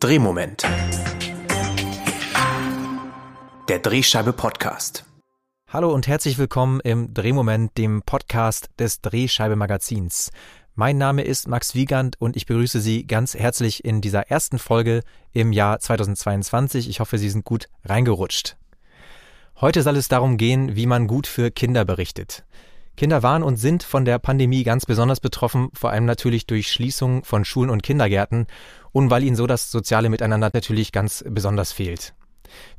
Drehmoment. Der Drehscheibe Podcast. Hallo und herzlich willkommen im Drehmoment, dem Podcast des Drehscheibe Magazins. Mein Name ist Max Wiegand und ich begrüße Sie ganz herzlich in dieser ersten Folge im Jahr 2022. Ich hoffe, Sie sind gut reingerutscht. Heute soll es darum gehen, wie man gut für Kinder berichtet. Kinder waren und sind von der Pandemie ganz besonders betroffen, vor allem natürlich durch Schließung von Schulen und Kindergärten und weil ihnen so das soziale Miteinander natürlich ganz besonders fehlt.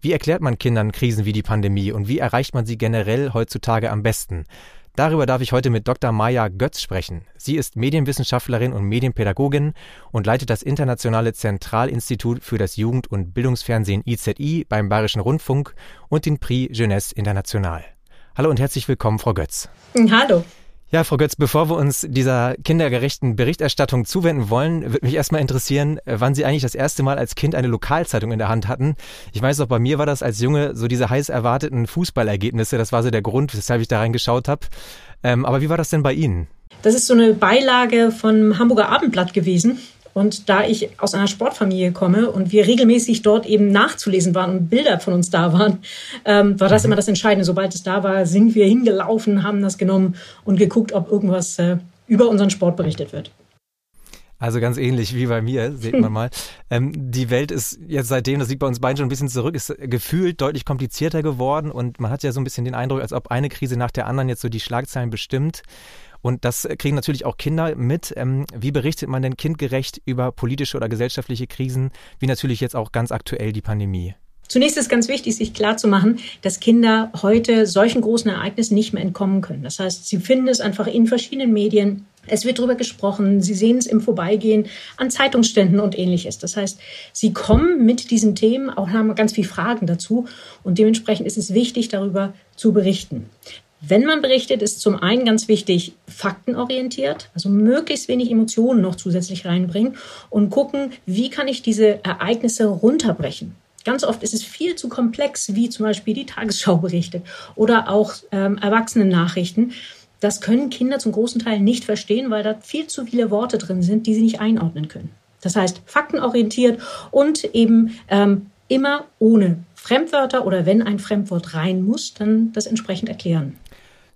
Wie erklärt man Kindern Krisen wie die Pandemie und wie erreicht man sie generell heutzutage am besten? Darüber darf ich heute mit Dr. Maya Götz sprechen. Sie ist Medienwissenschaftlerin und Medienpädagogin und leitet das Internationale Zentralinstitut für das Jugend- und Bildungsfernsehen IZI beim Bayerischen Rundfunk und den Prix Jeunesse International. Hallo und herzlich willkommen, Frau Götz. Hallo. Ja, Frau Götz, bevor wir uns dieser kindergerechten Berichterstattung zuwenden wollen, würde mich erstmal interessieren, wann Sie eigentlich das erste Mal als Kind eine Lokalzeitung in der Hand hatten. Ich weiß auch, bei mir war das als Junge so diese heiß erwarteten Fußballergebnisse. Das war so der Grund, weshalb ich da reingeschaut habe. Ähm, aber wie war das denn bei Ihnen? Das ist so eine Beilage vom Hamburger Abendblatt gewesen. Und da ich aus einer Sportfamilie komme und wir regelmäßig dort eben nachzulesen waren und Bilder von uns da waren, ähm, war das mhm. immer das Entscheidende. Sobald es da war, sind wir hingelaufen, haben das genommen und geguckt, ob irgendwas äh, über unseren Sport berichtet wird. Also ganz ähnlich wie bei mir, sieht man mal. Ähm, die Welt ist jetzt seitdem, das liegt bei uns beiden schon ein bisschen zurück, ist gefühlt deutlich komplizierter geworden und man hat ja so ein bisschen den Eindruck, als ob eine Krise nach der anderen jetzt so die Schlagzeilen bestimmt. Und das kriegen natürlich auch Kinder mit. Ähm, wie berichtet man denn kindgerecht über politische oder gesellschaftliche Krisen, wie natürlich jetzt auch ganz aktuell die Pandemie? Zunächst ist ganz wichtig, sich klarzumachen, dass Kinder heute solchen großen Ereignissen nicht mehr entkommen können. Das heißt, sie finden es einfach in verschiedenen Medien. Es wird darüber gesprochen. Sie sehen es im Vorbeigehen an Zeitungsständen und ähnliches. Das heißt, sie kommen mit diesen Themen, auch haben ganz viele Fragen dazu. Und dementsprechend ist es wichtig, darüber zu berichten. Wenn man berichtet, ist zum einen ganz wichtig, faktenorientiert, also möglichst wenig Emotionen noch zusätzlich reinbringen und gucken, wie kann ich diese Ereignisse runterbrechen. Ganz oft ist es viel zu komplex, wie zum Beispiel die Tagesschau berichtet oder auch ähm, Erwachsenen-Nachrichten. Das können Kinder zum großen Teil nicht verstehen, weil da viel zu viele Worte drin sind, die sie nicht einordnen können. Das heißt, faktenorientiert und eben ähm, immer ohne Fremdwörter oder wenn ein Fremdwort rein muss, dann das entsprechend erklären.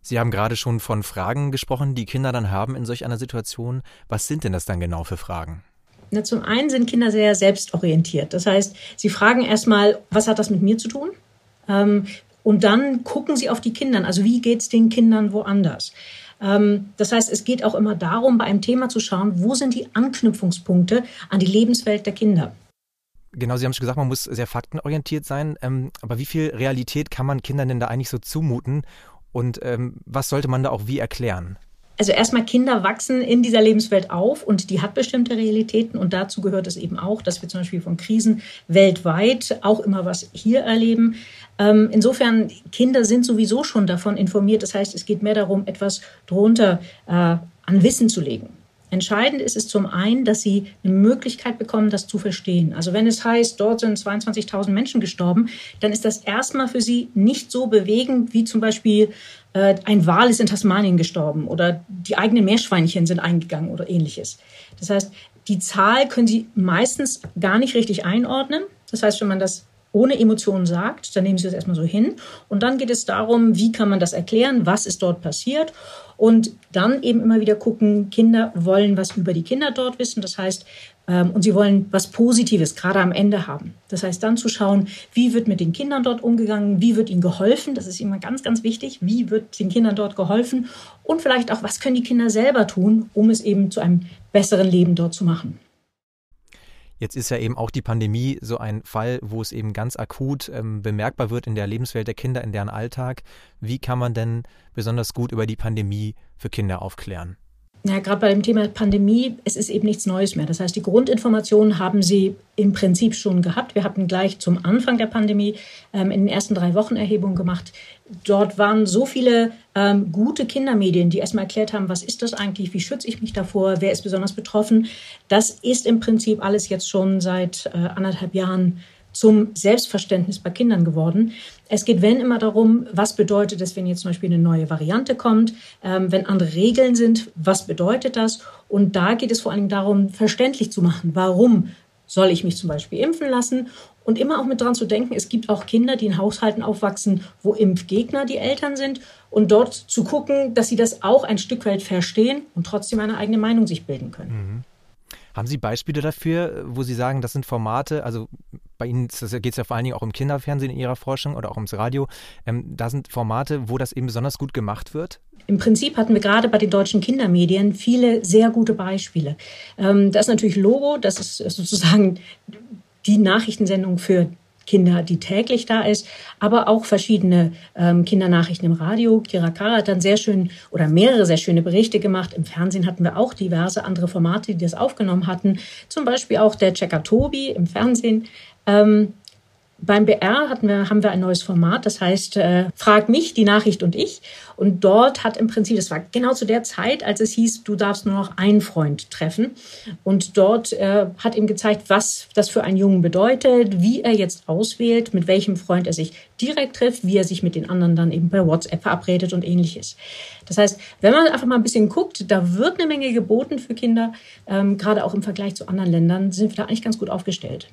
Sie haben gerade schon von Fragen gesprochen, die Kinder dann haben in solch einer Situation. Was sind denn das dann genau für Fragen? Na, zum einen sind Kinder sehr selbstorientiert. Das heißt, sie fragen erstmal, was hat das mit mir zu tun? Ähm, und dann gucken sie auf die Kinder. Also wie geht es den Kindern woanders? Ähm, das heißt, es geht auch immer darum, bei einem Thema zu schauen, wo sind die Anknüpfungspunkte an die Lebenswelt der Kinder. Genau, Sie haben schon gesagt, man muss sehr faktenorientiert sein. Ähm, aber wie viel Realität kann man Kindern denn da eigentlich so zumuten? Und ähm, was sollte man da auch wie erklären? Also erstmal Kinder wachsen in dieser Lebenswelt auf und die hat bestimmte Realitäten und dazu gehört es eben auch, dass wir zum Beispiel von Krisen weltweit auch immer was hier erleben. Ähm, insofern, Kinder sind sowieso schon davon informiert. Das heißt, es geht mehr darum, etwas drunter äh, an Wissen zu legen. Entscheidend ist es zum einen, dass sie eine Möglichkeit bekommen, das zu verstehen. Also wenn es heißt, dort sind 22.000 Menschen gestorben, dann ist das erstmal für sie nicht so bewegend wie zum Beispiel äh, ein Wal ist in Tasmanien gestorben oder die eigenen Meerschweinchen sind eingegangen oder ähnliches. Das heißt, die Zahl können sie meistens gar nicht richtig einordnen. Das heißt, wenn man das ohne Emotionen sagt, dann nehmen sie das erstmal so hin. Und dann geht es darum, wie kann man das erklären, was ist dort passiert und dann eben immer wieder gucken, Kinder wollen was über die Kinder dort wissen. Das heißt, ähm, und sie wollen was Positives gerade am Ende haben. Das heißt, dann zu schauen, wie wird mit den Kindern dort umgegangen, wie wird ihnen geholfen. Das ist immer ganz, ganz wichtig. Wie wird den Kindern dort geholfen? Und vielleicht auch, was können die Kinder selber tun, um es eben zu einem besseren Leben dort zu machen. Jetzt ist ja eben auch die Pandemie so ein Fall, wo es eben ganz akut ähm, bemerkbar wird in der Lebenswelt der Kinder, in deren Alltag. Wie kann man denn besonders gut über die Pandemie für Kinder aufklären? Ja, gerade bei dem Thema Pandemie, es ist eben nichts Neues mehr. Das heißt, die Grundinformationen haben Sie im Prinzip schon gehabt. Wir hatten gleich zum Anfang der Pandemie ähm, in den ersten drei Wochen Erhebungen gemacht. Dort waren so viele ähm, gute Kindermedien, die erstmal erklärt haben, was ist das eigentlich, wie schütze ich mich davor, wer ist besonders betroffen. Das ist im Prinzip alles jetzt schon seit äh, anderthalb Jahren zum Selbstverständnis bei Kindern geworden. Es geht, wenn immer darum, was bedeutet es, wenn jetzt zum Beispiel eine neue Variante kommt, ähm, wenn andere Regeln sind, was bedeutet das? Und da geht es vor allem darum, verständlich zu machen, warum soll ich mich zum Beispiel impfen lassen? Und immer auch mit dran zu denken, es gibt auch Kinder, die in Haushalten aufwachsen, wo Impfgegner die Eltern sind. Und dort zu gucken, dass sie das auch ein Stück weit verstehen und trotzdem eine eigene Meinung sich bilden können. Mhm. Haben Sie Beispiele dafür, wo Sie sagen, das sind Formate, also bei Ihnen geht es ja vor allen Dingen auch um Kinderfernsehen in Ihrer Forschung oder auch ums Radio. Ähm, da sind Formate, wo das eben besonders gut gemacht wird? Im Prinzip hatten wir gerade bei den deutschen Kindermedien viele sehr gute Beispiele. Ähm, das ist natürlich Logo, das ist sozusagen die Nachrichtensendung für Kinder, die täglich da ist, aber auch verschiedene ähm, Kindernachrichten im Radio. Kira Kara hat dann sehr schön oder mehrere sehr schöne Berichte gemacht. Im Fernsehen hatten wir auch diverse andere Formate, die das aufgenommen hatten. Zum Beispiel auch der Checker Tobi im Fernsehen. Ähm, beim BR hatten wir, haben wir ein neues Format, das heißt äh, Frag mich, die Nachricht und ich. Und dort hat im Prinzip, das war genau zu der Zeit, als es hieß, du darfst nur noch einen Freund treffen. Und dort äh, hat ihm gezeigt, was das für einen Jungen bedeutet, wie er jetzt auswählt, mit welchem Freund er sich direkt trifft, wie er sich mit den anderen dann eben per WhatsApp verabredet und ähnliches. Das heißt, wenn man einfach mal ein bisschen guckt, da wird eine Menge geboten für Kinder, ähm, gerade auch im Vergleich zu anderen Ländern, sind wir da eigentlich ganz gut aufgestellt.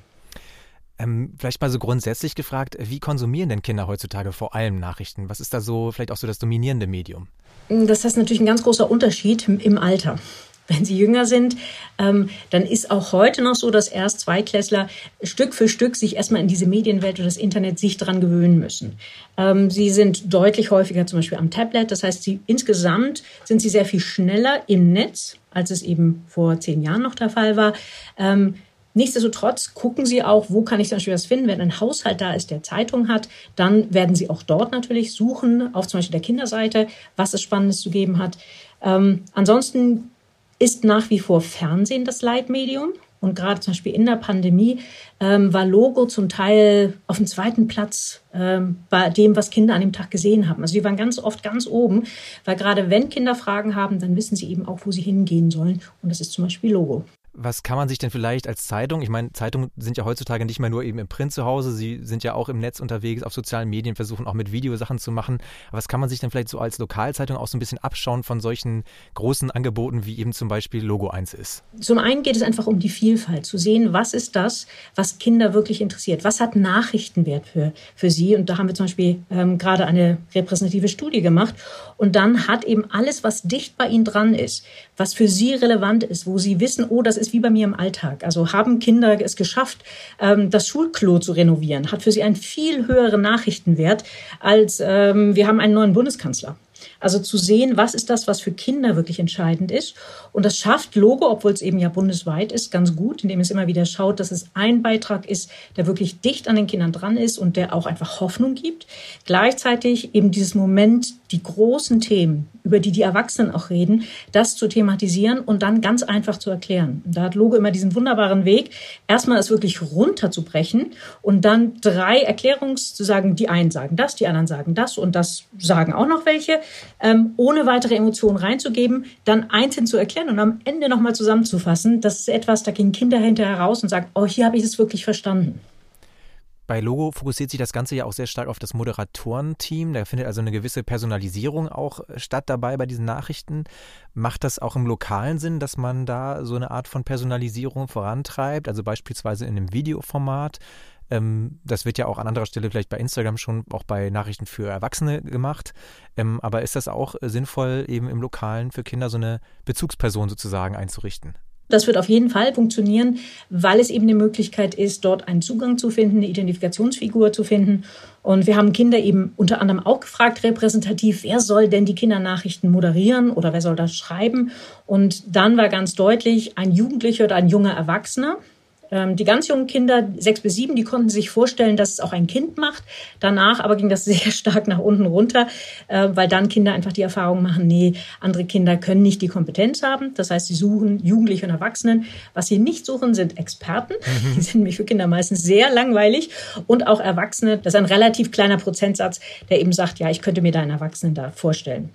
Ähm, vielleicht mal so grundsätzlich gefragt, wie konsumieren denn Kinder heutzutage vor allem Nachrichten? Was ist da so vielleicht auch so das dominierende Medium? Das ist natürlich ein ganz großer Unterschied im Alter. Wenn sie jünger sind, ähm, dann ist auch heute noch so, dass erst Zweiklässler Stück für Stück sich erstmal in diese Medienwelt oder das Internet sich dran gewöhnen müssen. Ähm, sie sind deutlich häufiger zum Beispiel am Tablet. Das heißt, sie, insgesamt sind sie sehr viel schneller im Netz, als es eben vor zehn Jahren noch der Fall war. Ähm, Nichtsdestotrotz gucken Sie auch, wo kann ich zum Beispiel was finden. Wenn ein Haushalt da ist, der Zeitung hat, dann werden Sie auch dort natürlich suchen, auf zum Beispiel der Kinderseite, was es Spannendes zu geben hat. Ähm, ansonsten ist nach wie vor Fernsehen das Leitmedium. Und gerade zum Beispiel in der Pandemie ähm, war Logo zum Teil auf dem zweiten Platz ähm, bei dem, was Kinder an dem Tag gesehen haben. Also die waren ganz oft ganz oben, weil gerade wenn Kinder Fragen haben, dann wissen sie eben auch, wo sie hingehen sollen. Und das ist zum Beispiel Logo. Was kann man sich denn vielleicht als Zeitung, ich meine, Zeitungen sind ja heutzutage nicht mehr nur eben im Print zu Hause, sie sind ja auch im Netz unterwegs, auf sozialen Medien, versuchen auch mit Videosachen zu machen. Was kann man sich denn vielleicht so als Lokalzeitung auch so ein bisschen abschauen von solchen großen Angeboten, wie eben zum Beispiel Logo 1 ist? Zum einen geht es einfach um die Vielfalt, zu sehen, was ist das, was Kinder wirklich interessiert? Was hat Nachrichtenwert für, für sie? Und da haben wir zum Beispiel ähm, gerade eine repräsentative Studie gemacht. Und dann hat eben alles, was dicht bei ihnen dran ist, was für sie relevant ist, wo sie wissen, oh, das ist wie bei mir im Alltag. Also haben Kinder es geschafft, ähm, das Schulklo zu renovieren, hat für sie einen viel höheren Nachrichtenwert als ähm, wir haben einen neuen Bundeskanzler. Also zu sehen, was ist das, was für Kinder wirklich entscheidend ist. Und das schafft Logo, obwohl es eben ja bundesweit ist, ganz gut, indem es immer wieder schaut, dass es ein Beitrag ist, der wirklich dicht an den Kindern dran ist und der auch einfach Hoffnung gibt. Gleichzeitig eben dieses Moment, die großen Themen, über die die Erwachsenen auch reden, das zu thematisieren und dann ganz einfach zu erklären. Da hat Logo immer diesen wunderbaren Weg, erstmal es wirklich runterzubrechen und dann drei Erklärungs zu sagen, die einen sagen das, die anderen sagen das und das sagen auch noch welche, ähm, ohne weitere Emotionen reinzugeben, dann einzeln zu erklären und am Ende nochmal zusammenzufassen. Das ist etwas, da gehen Kinder hinterher raus und sagen, oh, hier habe ich es wirklich verstanden. Bei Logo fokussiert sich das Ganze ja auch sehr stark auf das Moderatorenteam. Da findet also eine gewisse Personalisierung auch statt dabei bei diesen Nachrichten. Macht das auch im lokalen Sinn, dass man da so eine Art von Personalisierung vorantreibt? Also beispielsweise in einem Videoformat. Ähm, das wird ja auch an anderer Stelle vielleicht bei Instagram schon auch bei Nachrichten für Erwachsene gemacht. Ähm, aber ist das auch sinnvoll, eben im Lokalen für Kinder so eine Bezugsperson sozusagen einzurichten? Das wird auf jeden Fall funktionieren, weil es eben eine Möglichkeit ist, dort einen Zugang zu finden, eine Identifikationsfigur zu finden. Und wir haben Kinder eben unter anderem auch gefragt, repräsentativ, wer soll denn die Kindernachrichten moderieren oder wer soll das schreiben? Und dann war ganz deutlich, ein Jugendlicher oder ein junger Erwachsener, die ganz jungen Kinder, sechs bis sieben, die konnten sich vorstellen, dass es auch ein Kind macht. Danach aber ging das sehr stark nach unten runter, äh, weil dann Kinder einfach die Erfahrung machen, nee, andere Kinder können nicht die Kompetenz haben. Das heißt, sie suchen Jugendliche und Erwachsenen. Was sie nicht suchen, sind Experten. Mhm. Die sind nämlich für Kinder meistens sehr langweilig. Und auch Erwachsene, das ist ein relativ kleiner Prozentsatz, der eben sagt, ja, ich könnte mir da einen Erwachsenen da vorstellen.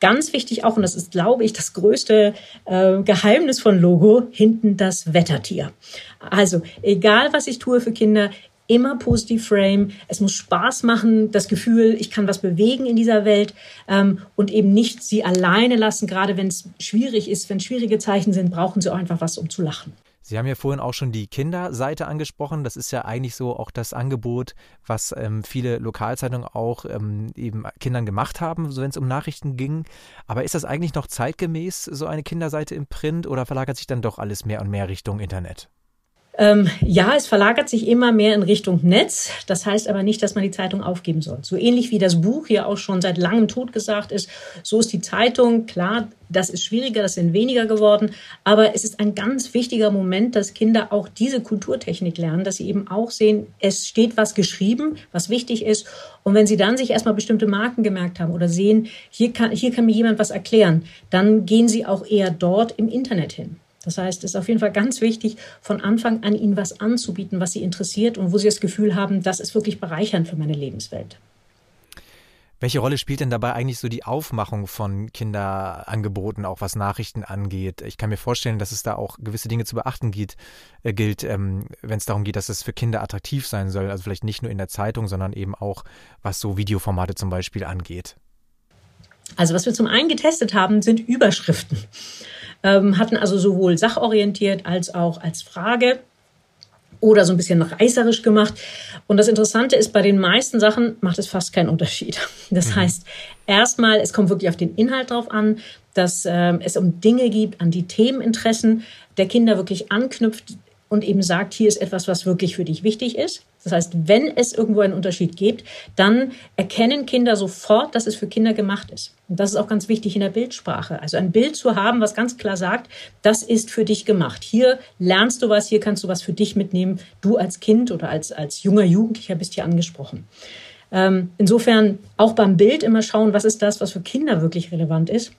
Ganz wichtig auch, und das ist, glaube ich, das größte äh, Geheimnis von Logo, hinten das Wettertier. Also, egal was ich tue für Kinder, immer positiv frame. Es muss Spaß machen, das Gefühl, ich kann was bewegen in dieser Welt ähm, und eben nicht sie alleine lassen. Gerade wenn es schwierig ist, wenn schwierige Zeichen sind, brauchen sie auch einfach was, um zu lachen. Sie haben ja vorhin auch schon die Kinderseite angesprochen. Das ist ja eigentlich so auch das Angebot, was ähm, viele Lokalzeitungen auch ähm, eben Kindern gemacht haben, so wenn es um Nachrichten ging. Aber ist das eigentlich noch zeitgemäß, so eine Kinderseite im Print, oder verlagert sich dann doch alles mehr und mehr Richtung Internet? Ähm, ja, es verlagert sich immer mehr in Richtung Netz. Das heißt aber nicht, dass man die Zeitung aufgeben soll. So ähnlich wie das Buch ja auch schon seit langem tot gesagt ist, so ist die Zeitung. Klar, das ist schwieriger, das sind weniger geworden. Aber es ist ein ganz wichtiger Moment, dass Kinder auch diese Kulturtechnik lernen, dass sie eben auch sehen, es steht was geschrieben, was wichtig ist. Und wenn sie dann sich erstmal bestimmte Marken gemerkt haben oder sehen, hier kann, hier kann mir jemand was erklären, dann gehen sie auch eher dort im Internet hin. Das heißt, es ist auf jeden Fall ganz wichtig, von Anfang an ihnen was anzubieten, was sie interessiert und wo sie das Gefühl haben, das ist wirklich bereichernd für meine Lebenswelt. Welche Rolle spielt denn dabei eigentlich so die Aufmachung von Kinderangeboten, auch was Nachrichten angeht? Ich kann mir vorstellen, dass es da auch gewisse Dinge zu beachten gilt, äh, gilt ähm, wenn es darum geht, dass es für Kinder attraktiv sein soll. Also vielleicht nicht nur in der Zeitung, sondern eben auch, was so Videoformate zum Beispiel angeht. Also was wir zum einen getestet haben, sind Überschriften hatten also sowohl sachorientiert als auch als Frage oder so ein bisschen reißerisch gemacht. Und das Interessante ist, bei den meisten Sachen macht es fast keinen Unterschied. Das mhm. heißt, erstmal, es kommt wirklich auf den Inhalt drauf an, dass ähm, es um Dinge gibt, an die Themeninteressen der Kinder wirklich anknüpft, und eben sagt, hier ist etwas, was wirklich für dich wichtig ist. Das heißt, wenn es irgendwo einen Unterschied gibt, dann erkennen Kinder sofort, dass es für Kinder gemacht ist. Und das ist auch ganz wichtig in der Bildsprache. Also ein Bild zu haben, was ganz klar sagt, das ist für dich gemacht. Hier lernst du was, hier kannst du was für dich mitnehmen. Du als Kind oder als, als junger Jugendlicher bist hier angesprochen. Ähm, insofern auch beim Bild immer schauen, was ist das, was für Kinder wirklich relevant ist.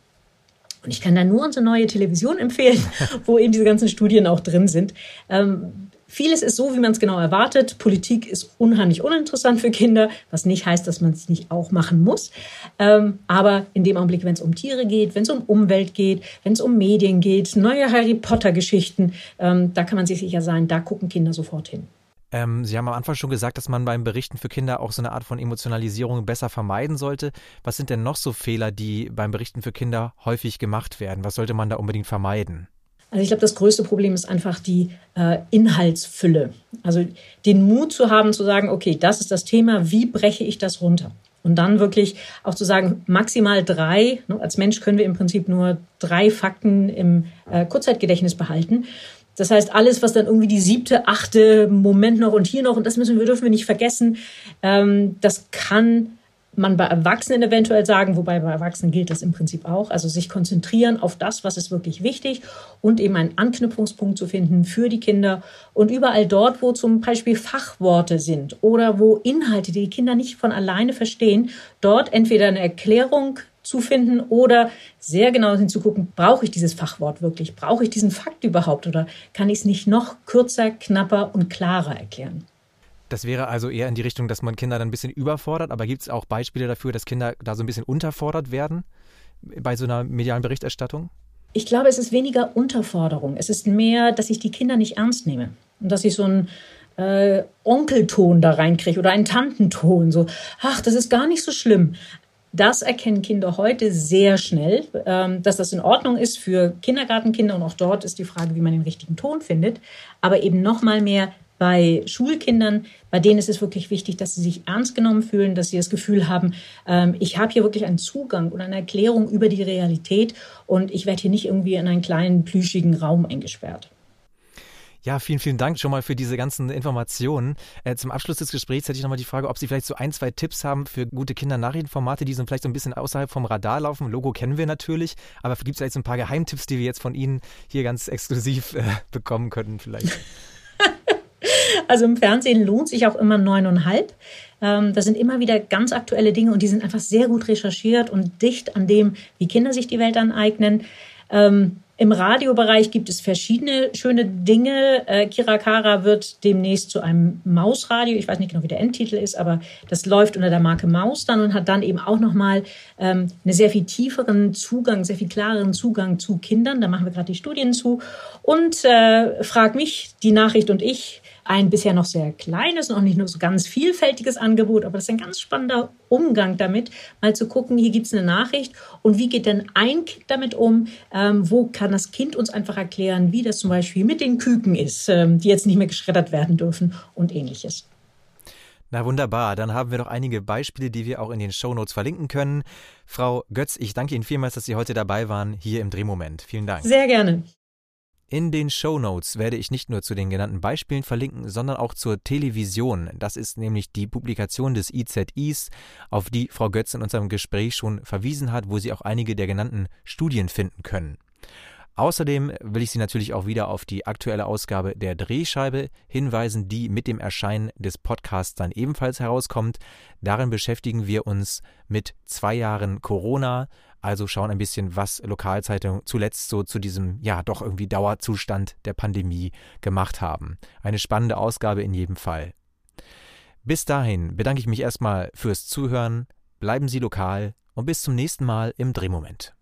Und ich kann da nur unsere neue Television empfehlen, wo eben diese ganzen Studien auch drin sind. Ähm, vieles ist so, wie man es genau erwartet. Politik ist unheimlich uninteressant für Kinder, was nicht heißt, dass man es nicht auch machen muss. Ähm, aber in dem Augenblick, wenn es um Tiere geht, wenn es um Umwelt geht, wenn es um Medien geht, neue Harry Potter-Geschichten, ähm, da kann man sich sicher sein, da gucken Kinder sofort hin. Ähm, Sie haben am Anfang schon gesagt, dass man beim Berichten für Kinder auch so eine Art von Emotionalisierung besser vermeiden sollte. Was sind denn noch so Fehler, die beim Berichten für Kinder häufig gemacht werden? Was sollte man da unbedingt vermeiden? Also ich glaube, das größte Problem ist einfach die äh, Inhaltsfülle. Also den Mut zu haben, zu sagen, okay, das ist das Thema, wie breche ich das runter? Und dann wirklich auch zu sagen, maximal drei, ne, als Mensch können wir im Prinzip nur drei Fakten im äh, Kurzzeitgedächtnis behalten. Das heißt, alles, was dann irgendwie die siebte, achte Moment noch und hier noch, und das müssen wir, dürfen wir nicht vergessen, ähm, das kann man bei Erwachsenen eventuell sagen, wobei bei Erwachsenen gilt das im Prinzip auch. Also sich konzentrieren auf das, was ist wirklich wichtig und eben einen Anknüpfungspunkt zu finden für die Kinder. Und überall dort, wo zum Beispiel Fachworte sind oder wo Inhalte, die die Kinder nicht von alleine verstehen, dort entweder eine Erklärung zu finden oder sehr genau hinzugucken, brauche ich dieses Fachwort wirklich? Brauche ich diesen Fakt überhaupt oder kann ich es nicht noch kürzer, knapper und klarer erklären? Das wäre also eher in die Richtung, dass man Kinder dann ein bisschen überfordert, aber gibt es auch Beispiele dafür, dass Kinder da so ein bisschen unterfordert werden bei so einer medialen Berichterstattung? Ich glaube, es ist weniger Unterforderung. Es ist mehr, dass ich die Kinder nicht ernst nehme und dass ich so einen äh, Onkelton da reinkriege oder einen Tantenton. So, ach, das ist gar nicht so schlimm. Das erkennen Kinder heute sehr schnell, ähm, dass das in Ordnung ist für Kindergartenkinder und auch dort ist die Frage, wie man den richtigen Ton findet. Aber eben noch mal mehr bei Schulkindern, bei denen ist es wirklich wichtig, dass sie sich ernst genommen fühlen, dass sie das Gefühl haben, ähm, ich habe hier wirklich einen Zugang oder eine Erklärung über die Realität und ich werde hier nicht irgendwie in einen kleinen plüschigen Raum eingesperrt. Ja, vielen, vielen Dank schon mal für diese ganzen Informationen. Äh, zum Abschluss des Gesprächs hätte ich nochmal die Frage, ob Sie vielleicht so ein, zwei Tipps haben für gute Kindernachrichtenformate, die so vielleicht so ein bisschen außerhalb vom Radar laufen. Logo kennen wir natürlich, aber gibt es vielleicht so ein paar Geheimtipps, die wir jetzt von Ihnen hier ganz exklusiv äh, bekommen könnten vielleicht? Also im Fernsehen lohnt sich auch immer neuneinhalb. Ähm, das sind immer wieder ganz aktuelle Dinge und die sind einfach sehr gut recherchiert und dicht an dem, wie Kinder sich die Welt aneignen. Ähm, im Radiobereich gibt es verschiedene schöne Dinge. Äh, Kirakara wird demnächst zu einem Mausradio. Ich weiß nicht genau, wie der Endtitel ist, aber das läuft unter der Marke Maus dann und hat dann eben auch nochmal ähm, einen sehr viel tieferen Zugang, sehr viel klareren Zugang zu Kindern. Da machen wir gerade die Studien zu. Und äh, frag mich, die Nachricht und ich ein bisher noch sehr kleines und auch nicht nur so ganz vielfältiges Angebot, aber das ist ein ganz spannender Umgang damit, mal zu gucken, hier gibt es eine Nachricht und wie geht denn ein Kind damit um? Ähm, wo kann das Kind uns einfach erklären, wie das zum Beispiel mit den Küken ist, ähm, die jetzt nicht mehr geschreddert werden dürfen und ähnliches. Na wunderbar, dann haben wir noch einige Beispiele, die wir auch in den Shownotes verlinken können. Frau Götz, ich danke Ihnen vielmals, dass Sie heute dabei waren hier im Drehmoment. Vielen Dank. Sehr gerne. In den Show Notes werde ich nicht nur zu den genannten Beispielen verlinken, sondern auch zur Television. Das ist nämlich die Publikation des IZIs, auf die Frau Götz in unserem Gespräch schon verwiesen hat, wo Sie auch einige der genannten Studien finden können. Außerdem will ich Sie natürlich auch wieder auf die aktuelle Ausgabe der Drehscheibe hinweisen, die mit dem Erscheinen des Podcasts dann ebenfalls herauskommt. Darin beschäftigen wir uns mit zwei Jahren Corona, also schauen ein bisschen, was Lokalzeitungen zuletzt so zu diesem, ja, doch irgendwie Dauerzustand der Pandemie gemacht haben. Eine spannende Ausgabe in jedem Fall. Bis dahin bedanke ich mich erstmal fürs Zuhören, bleiben Sie lokal und bis zum nächsten Mal im Drehmoment.